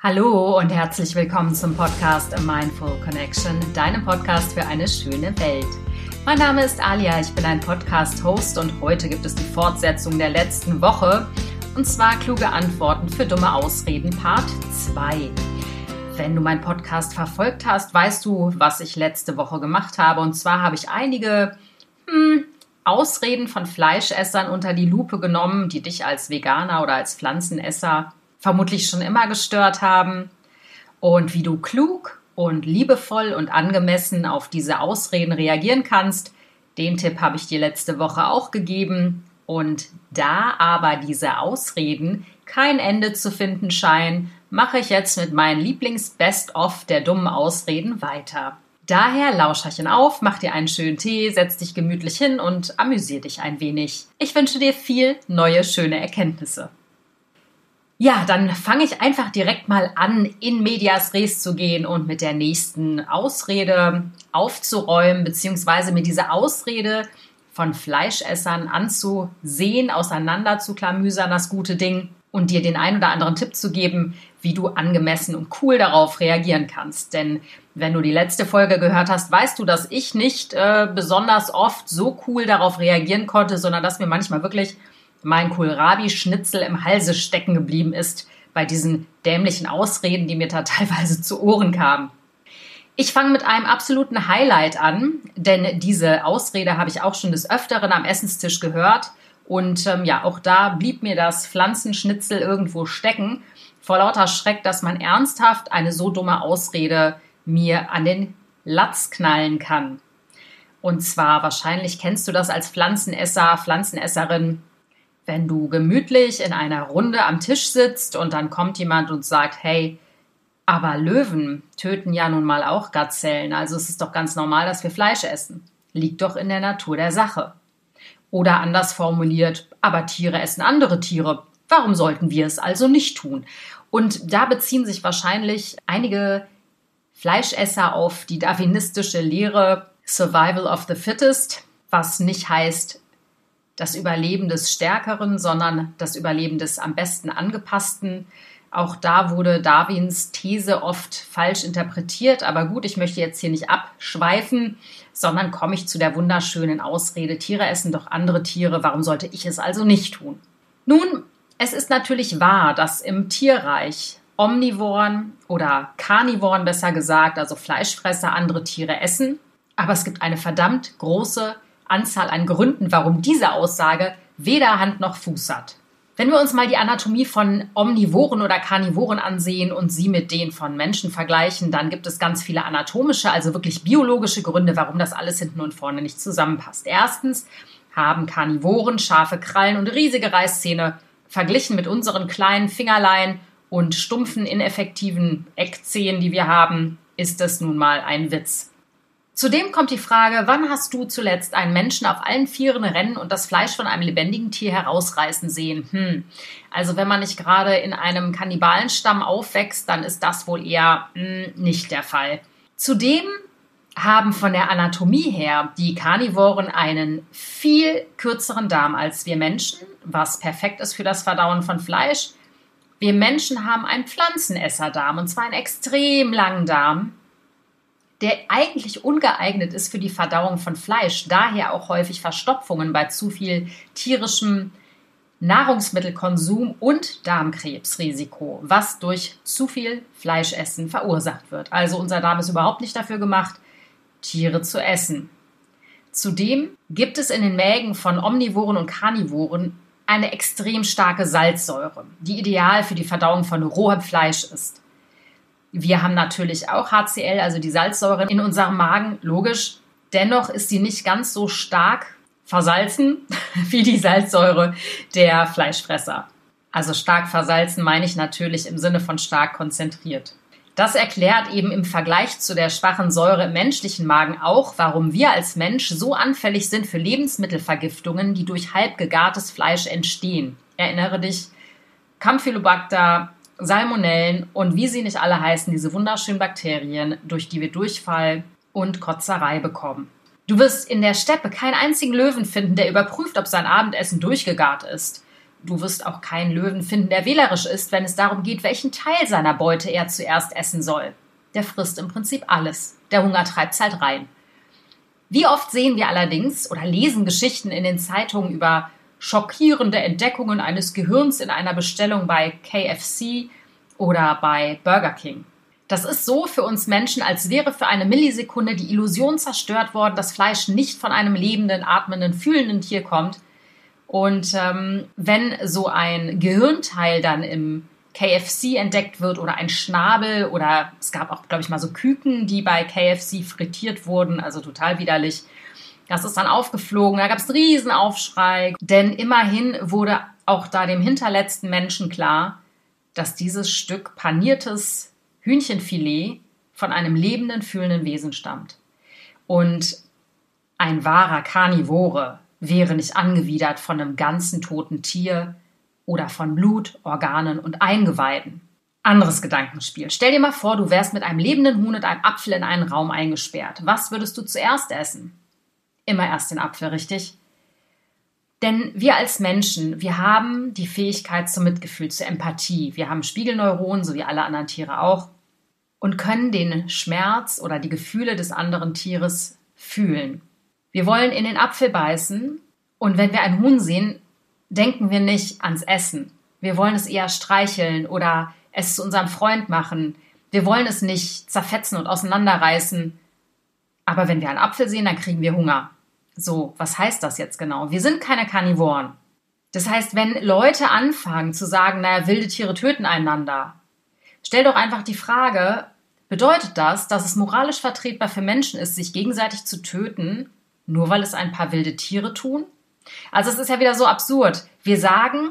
Hallo und herzlich willkommen zum Podcast A Mindful Connection, deinem Podcast für eine schöne Welt. Mein Name ist Alia, ich bin ein Podcast-Host und heute gibt es die Fortsetzung der letzten Woche und zwar kluge Antworten für dumme Ausreden Part 2. Wenn du meinen Podcast verfolgt hast, weißt du, was ich letzte Woche gemacht habe und zwar habe ich einige hm, Ausreden von Fleischessern unter die Lupe genommen, die dich als Veganer oder als Pflanzenesser vermutlich schon immer gestört haben und wie du klug und liebevoll und angemessen auf diese Ausreden reagieren kannst. Den Tipp habe ich dir letzte Woche auch gegeben. Und da aber diese Ausreden kein Ende zu finden scheinen, mache ich jetzt mit meinen Lieblings-Best-of der dummen Ausreden weiter. Daher Lauscherchen auf, mach dir einen schönen Tee, setz dich gemütlich hin und amüsier dich ein wenig. Ich wünsche dir viel neue, schöne Erkenntnisse. Ja, dann fange ich einfach direkt mal an, in Medias Res zu gehen und mit der nächsten Ausrede aufzuräumen, beziehungsweise mir diese Ausrede von Fleischessern anzusehen, auseinander zu klamüsern, das gute Ding, und dir den ein oder anderen Tipp zu geben, wie du angemessen und cool darauf reagieren kannst. Denn wenn du die letzte Folge gehört hast, weißt du, dass ich nicht äh, besonders oft so cool darauf reagieren konnte, sondern dass mir manchmal wirklich mein Kohlrabi-Schnitzel im Halse stecken geblieben ist bei diesen dämlichen Ausreden, die mir da teilweise zu Ohren kamen. Ich fange mit einem absoluten Highlight an, denn diese Ausrede habe ich auch schon des Öfteren am Essenstisch gehört. Und ähm, ja, auch da blieb mir das Pflanzenschnitzel irgendwo stecken, vor lauter Schreck, dass man ernsthaft eine so dumme Ausrede mir an den Latz knallen kann. Und zwar, wahrscheinlich kennst du das als Pflanzenesser, Pflanzenesserin, wenn du gemütlich in einer Runde am Tisch sitzt und dann kommt jemand und sagt, hey, aber Löwen töten ja nun mal auch Gazellen, also es ist doch ganz normal, dass wir Fleisch essen. Liegt doch in der Natur der Sache. Oder anders formuliert, aber Tiere essen andere Tiere. Warum sollten wir es also nicht tun? Und da beziehen sich wahrscheinlich einige Fleischesser auf die darwinistische Lehre Survival of the Fittest, was nicht heißt, das Überleben des Stärkeren, sondern das Überleben des am besten angepassten. Auch da wurde Darwins These oft falsch interpretiert, aber gut, ich möchte jetzt hier nicht abschweifen, sondern komme ich zu der wunderschönen Ausrede, Tiere essen doch andere Tiere, warum sollte ich es also nicht tun? Nun, es ist natürlich wahr, dass im Tierreich Omnivoren oder Karnivoren besser gesagt, also Fleischfresser, andere Tiere essen, aber es gibt eine verdammt große Anzahl an Gründen, warum diese Aussage weder Hand noch Fuß hat. Wenn wir uns mal die Anatomie von Omnivoren oder Karnivoren ansehen und sie mit denen von Menschen vergleichen, dann gibt es ganz viele anatomische, also wirklich biologische Gründe, warum das alles hinten und vorne nicht zusammenpasst. Erstens haben Karnivoren scharfe Krallen und riesige Reißzähne verglichen mit unseren kleinen Fingerlein und stumpfen, ineffektiven Eckzehen, die wir haben, ist das nun mal ein Witz. Zudem kommt die Frage, wann hast du zuletzt einen Menschen auf allen Vieren rennen und das Fleisch von einem lebendigen Tier herausreißen sehen? Hm. Also wenn man nicht gerade in einem Kannibalenstamm aufwächst, dann ist das wohl eher hm, nicht der Fall. Zudem haben von der Anatomie her die Karnivoren einen viel kürzeren Darm als wir Menschen, was perfekt ist für das Verdauen von Fleisch. Wir Menschen haben einen Pflanzenesserdarm und zwar einen extrem langen Darm, der eigentlich ungeeignet ist für die Verdauung von Fleisch, daher auch häufig Verstopfungen bei zu viel tierischem Nahrungsmittelkonsum und Darmkrebsrisiko, was durch zu viel Fleischessen verursacht wird. Also unser Darm ist überhaupt nicht dafür gemacht, Tiere zu essen. Zudem gibt es in den Mägen von Omnivoren und Karnivoren eine extrem starke Salzsäure, die ideal für die Verdauung von rohem Fleisch ist. Wir haben natürlich auch HCl, also die Salzsäure in unserem Magen, logisch. Dennoch ist sie nicht ganz so stark versalzen wie die Salzsäure der Fleischfresser. Also stark versalzen meine ich natürlich im Sinne von stark konzentriert. Das erklärt eben im Vergleich zu der schwachen Säure im menschlichen Magen auch, warum wir als Mensch so anfällig sind für Lebensmittelvergiftungen, die durch halbgegartes Fleisch entstehen. Erinnere dich, Campylobacter, Salmonellen und wie sie nicht alle heißen, diese wunderschönen Bakterien, durch die wir Durchfall und Kotzerei bekommen. Du wirst in der Steppe keinen einzigen Löwen finden, der überprüft, ob sein Abendessen durchgegart ist. du wirst auch keinen Löwen finden, der wählerisch ist, wenn es darum geht, welchen Teil seiner Beute er zuerst essen soll. Der frisst im Prinzip alles. Der Hunger treibt's halt rein. Wie oft sehen wir allerdings oder lesen Geschichten in den Zeitungen über schockierende Entdeckungen eines Gehirns in einer Bestellung bei KFC oder bei Burger King. Das ist so für uns Menschen, als wäre für eine Millisekunde die Illusion zerstört worden, dass Fleisch nicht von einem lebenden, atmenden, fühlenden Tier kommt. Und ähm, wenn so ein Gehirnteil dann im KFC entdeckt wird oder ein Schnabel oder es gab auch, glaube ich, mal so Küken, die bei KFC frittiert wurden, also total widerlich. Das ist dann aufgeflogen, da gab es einen Riesenaufschrei, denn immerhin wurde auch da dem hinterletzten Menschen klar, dass dieses Stück paniertes Hühnchenfilet von einem lebenden, fühlenden Wesen stammt. Und ein wahrer Karnivore wäre nicht angewidert von einem ganzen toten Tier oder von Blut, Organen und Eingeweiden. Anderes Gedankenspiel. Stell dir mal vor, du wärst mit einem lebenden Huhn und einem Apfel in einen Raum eingesperrt. Was würdest du zuerst essen? Immer erst den Apfel, richtig? Denn wir als Menschen, wir haben die Fähigkeit zum Mitgefühl, zur Empathie. Wir haben Spiegelneuronen, so wie alle anderen Tiere auch, und können den Schmerz oder die Gefühle des anderen Tieres fühlen. Wir wollen in den Apfel beißen und wenn wir ein Huhn sehen, denken wir nicht ans Essen. Wir wollen es eher streicheln oder es zu unserem Freund machen. Wir wollen es nicht zerfetzen und auseinanderreißen. Aber wenn wir einen Apfel sehen, dann kriegen wir Hunger. So, was heißt das jetzt genau? Wir sind keine Karnivoren. Das heißt, wenn Leute anfangen zu sagen, naja, wilde Tiere töten einander, stell doch einfach die Frage, bedeutet das, dass es moralisch vertretbar für Menschen ist, sich gegenseitig zu töten, nur weil es ein paar wilde Tiere tun? Also es ist ja wieder so absurd. Wir sagen,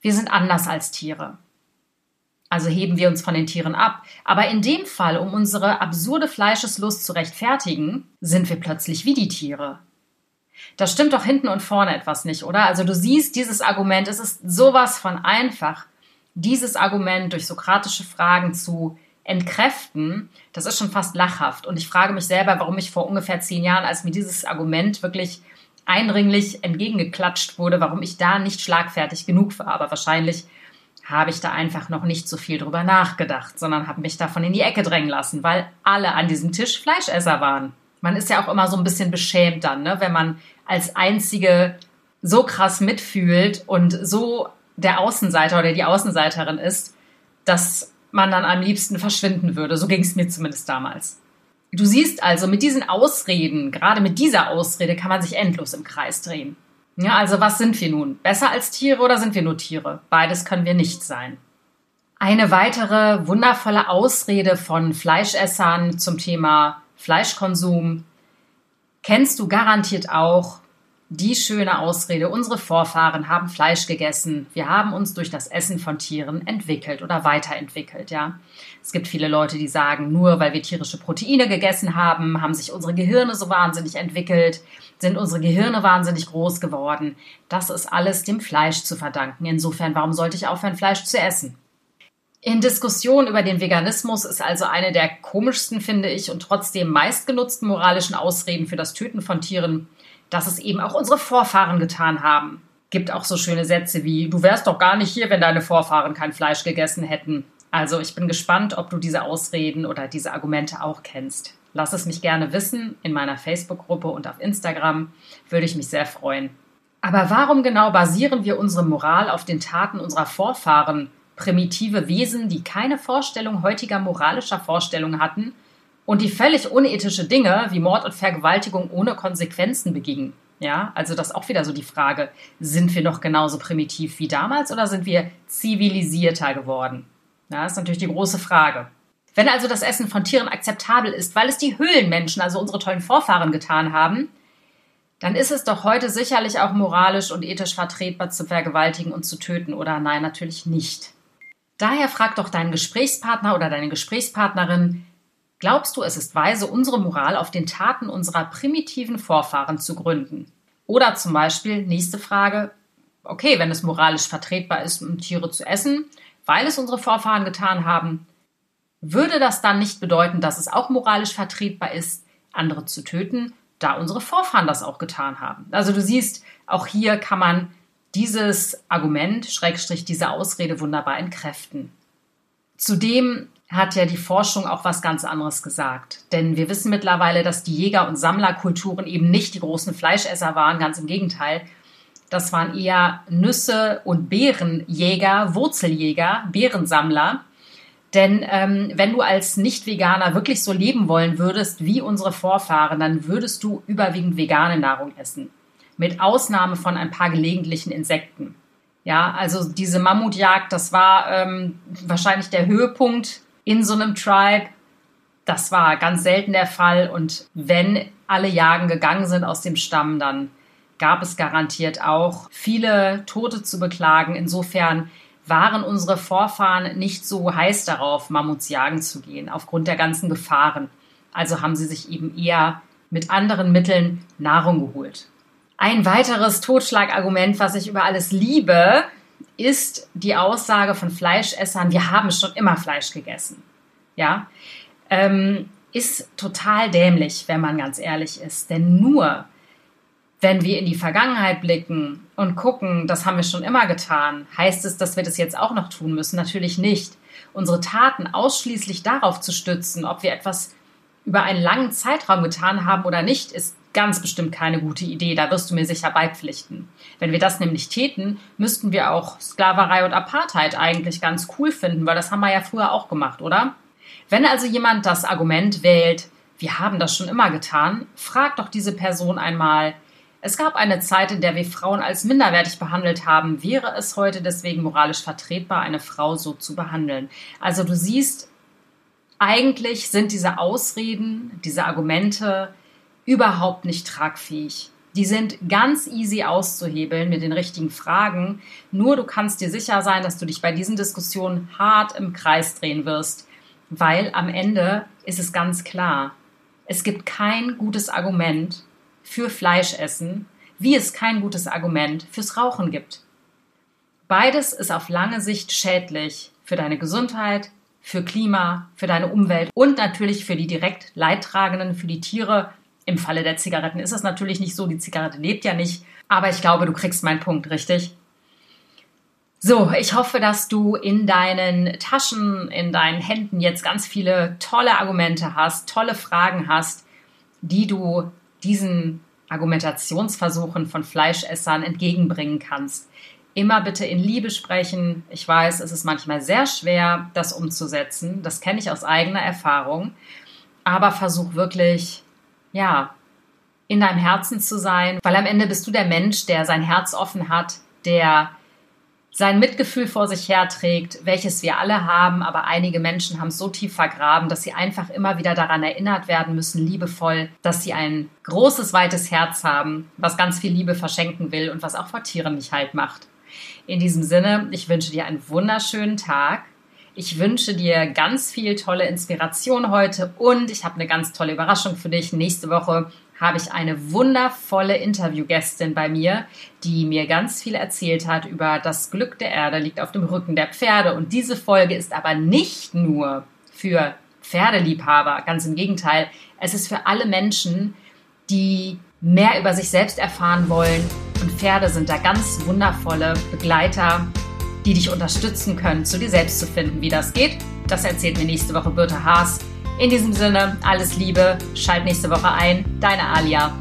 wir sind anders als Tiere. Also heben wir uns von den Tieren ab. Aber in dem Fall, um unsere absurde Fleischeslust zu rechtfertigen, sind wir plötzlich wie die Tiere. Das stimmt doch hinten und vorne etwas nicht, oder? Also du siehst dieses Argument, es ist sowas von einfach, dieses Argument durch sokratische Fragen zu entkräften, das ist schon fast lachhaft. Und ich frage mich selber, warum ich vor ungefähr zehn Jahren, als mir dieses Argument wirklich eindringlich entgegengeklatscht wurde, warum ich da nicht schlagfertig genug war. Aber wahrscheinlich habe ich da einfach noch nicht so viel drüber nachgedacht, sondern habe mich davon in die Ecke drängen lassen, weil alle an diesem Tisch Fleischesser waren. Man ist ja auch immer so ein bisschen beschämt dann, ne, wenn man als Einzige so krass mitfühlt und so der Außenseiter oder die Außenseiterin ist, dass man dann am liebsten verschwinden würde. So ging es mir zumindest damals. Du siehst also, mit diesen Ausreden, gerade mit dieser Ausrede, kann man sich endlos im Kreis drehen. Ja, also was sind wir nun? Besser als Tiere oder sind wir nur Tiere? Beides können wir nicht sein. Eine weitere wundervolle Ausrede von Fleischessern zum Thema Fleischkonsum kennst du garantiert auch die schöne Ausrede, unsere Vorfahren haben Fleisch gegessen. Wir haben uns durch das Essen von Tieren entwickelt oder weiterentwickelt, ja. Es gibt viele Leute, die sagen, nur weil wir tierische Proteine gegessen haben, haben sich unsere Gehirne so wahnsinnig entwickelt, sind unsere Gehirne wahnsinnig groß geworden. Das ist alles dem Fleisch zu verdanken. Insofern, warum sollte ich aufhören, Fleisch zu essen? In Diskussionen über den Veganismus ist also eine der komischsten, finde ich, und trotzdem meistgenutzten moralischen Ausreden für das Töten von Tieren dass es eben auch unsere Vorfahren getan haben. Gibt auch so schöne Sätze wie, du wärst doch gar nicht hier, wenn deine Vorfahren kein Fleisch gegessen hätten. Also ich bin gespannt, ob du diese Ausreden oder diese Argumente auch kennst. Lass es mich gerne wissen in meiner Facebook-Gruppe und auf Instagram. Würde ich mich sehr freuen. Aber warum genau basieren wir unsere Moral auf den Taten unserer Vorfahren? Primitive Wesen, die keine Vorstellung heutiger moralischer Vorstellungen hatten und die völlig unethische Dinge wie Mord und Vergewaltigung ohne Konsequenzen begingen. Ja, also das ist auch wieder so die Frage, sind wir noch genauso primitiv wie damals oder sind wir zivilisierter geworden? Ja, das ist natürlich die große Frage. Wenn also das Essen von Tieren akzeptabel ist, weil es die Höhlenmenschen, also unsere tollen Vorfahren, getan haben, dann ist es doch heute sicherlich auch moralisch und ethisch vertretbar zu vergewaltigen und zu töten, oder nein, natürlich nicht. Daher frag doch deinen Gesprächspartner oder deine Gesprächspartnerin, Glaubst du, es ist weise, unsere Moral auf den Taten unserer primitiven Vorfahren zu gründen? Oder zum Beispiel, nächste Frage, okay, wenn es moralisch vertretbar ist, Tiere zu essen, weil es unsere Vorfahren getan haben, würde das dann nicht bedeuten, dass es auch moralisch vertretbar ist, andere zu töten, da unsere Vorfahren das auch getan haben? Also du siehst, auch hier kann man dieses Argument, Schrägstrich, diese Ausrede wunderbar entkräften. Zudem hat ja die Forschung auch was ganz anderes gesagt. Denn wir wissen mittlerweile, dass die Jäger- und Sammlerkulturen eben nicht die großen Fleischesser waren, ganz im Gegenteil. Das waren eher Nüsse- und Beerenjäger, Wurzeljäger, Beerensammler. Denn ähm, wenn du als Nicht-Veganer wirklich so leben wollen würdest wie unsere Vorfahren, dann würdest du überwiegend vegane Nahrung essen. Mit Ausnahme von ein paar gelegentlichen Insekten. Ja, also diese Mammutjagd, das war ähm, wahrscheinlich der Höhepunkt in so einem Tribe. Das war ganz selten der Fall. Und wenn alle Jagen gegangen sind aus dem Stamm, dann gab es garantiert auch viele Tote zu beklagen. Insofern waren unsere Vorfahren nicht so heiß darauf, Mammuts jagen zu gehen, aufgrund der ganzen Gefahren. Also haben sie sich eben eher mit anderen Mitteln Nahrung geholt. Ein weiteres Totschlagargument, was ich über alles liebe, ist die Aussage von Fleischessern, wir haben schon immer Fleisch gegessen. Ja, ähm, ist total dämlich, wenn man ganz ehrlich ist. Denn nur wenn wir in die Vergangenheit blicken und gucken, das haben wir schon immer getan, heißt es, dass wir das jetzt auch noch tun müssen? Natürlich nicht. Unsere Taten ausschließlich darauf zu stützen, ob wir etwas über einen langen Zeitraum getan haben oder nicht, ist ganz bestimmt keine gute Idee. Da wirst du mir sicher beipflichten. Wenn wir das nämlich täten, müssten wir auch Sklaverei und Apartheid eigentlich ganz cool finden, weil das haben wir ja früher auch gemacht, oder? Wenn also jemand das Argument wählt, wir haben das schon immer getan, frag doch diese Person einmal, es gab eine Zeit, in der wir Frauen als minderwertig behandelt haben. Wäre es heute deswegen moralisch vertretbar, eine Frau so zu behandeln? Also du siehst, eigentlich sind diese Ausreden, diese Argumente überhaupt nicht tragfähig. Die sind ganz easy auszuhebeln mit den richtigen Fragen. Nur du kannst dir sicher sein, dass du dich bei diesen Diskussionen hart im Kreis drehen wirst, weil am Ende ist es ganz klar, es gibt kein gutes Argument für Fleischessen, wie es kein gutes Argument fürs Rauchen gibt. Beides ist auf lange Sicht schädlich für deine Gesundheit, für Klima, für deine Umwelt und natürlich für die direkt Leidtragenden, für die Tiere im Falle der Zigaretten ist es natürlich nicht so, die Zigarette lebt ja nicht, aber ich glaube, du kriegst meinen Punkt, richtig? So, ich hoffe, dass du in deinen Taschen, in deinen Händen jetzt ganz viele tolle Argumente hast, tolle Fragen hast, die du diesen Argumentationsversuchen von Fleischessern entgegenbringen kannst. Immer bitte in Liebe sprechen. Ich weiß, es ist manchmal sehr schwer, das umzusetzen. Das kenne ich aus eigener Erfahrung. Aber versuch wirklich ja, in deinem Herzen zu sein, weil am Ende bist du der Mensch, der sein Herz offen hat, der sein Mitgefühl vor sich herträgt, welches wir alle haben, aber einige Menschen haben es so tief vergraben, dass sie einfach immer wieder daran erinnert werden müssen, liebevoll, dass sie ein großes, weites Herz haben, was ganz viel Liebe verschenken will und was auch vor Tieren nicht halt macht. In diesem Sinne, ich wünsche dir einen wunderschönen Tag. Ich wünsche dir ganz viel tolle Inspiration heute und ich habe eine ganz tolle Überraschung für dich. Nächste Woche habe ich eine wundervolle Interviewgästin bei mir, die mir ganz viel erzählt hat über das Glück der Erde liegt auf dem Rücken der Pferde. Und diese Folge ist aber nicht nur für Pferdeliebhaber, ganz im Gegenteil, es ist für alle Menschen, die mehr über sich selbst erfahren wollen. Und Pferde sind da ganz wundervolle Begleiter die dich unterstützen können, zu dir selbst zu finden. Wie das geht, das erzählt mir nächste Woche Birte Haas. In diesem Sinne, alles Liebe, schalt nächste Woche ein. Deine Alia.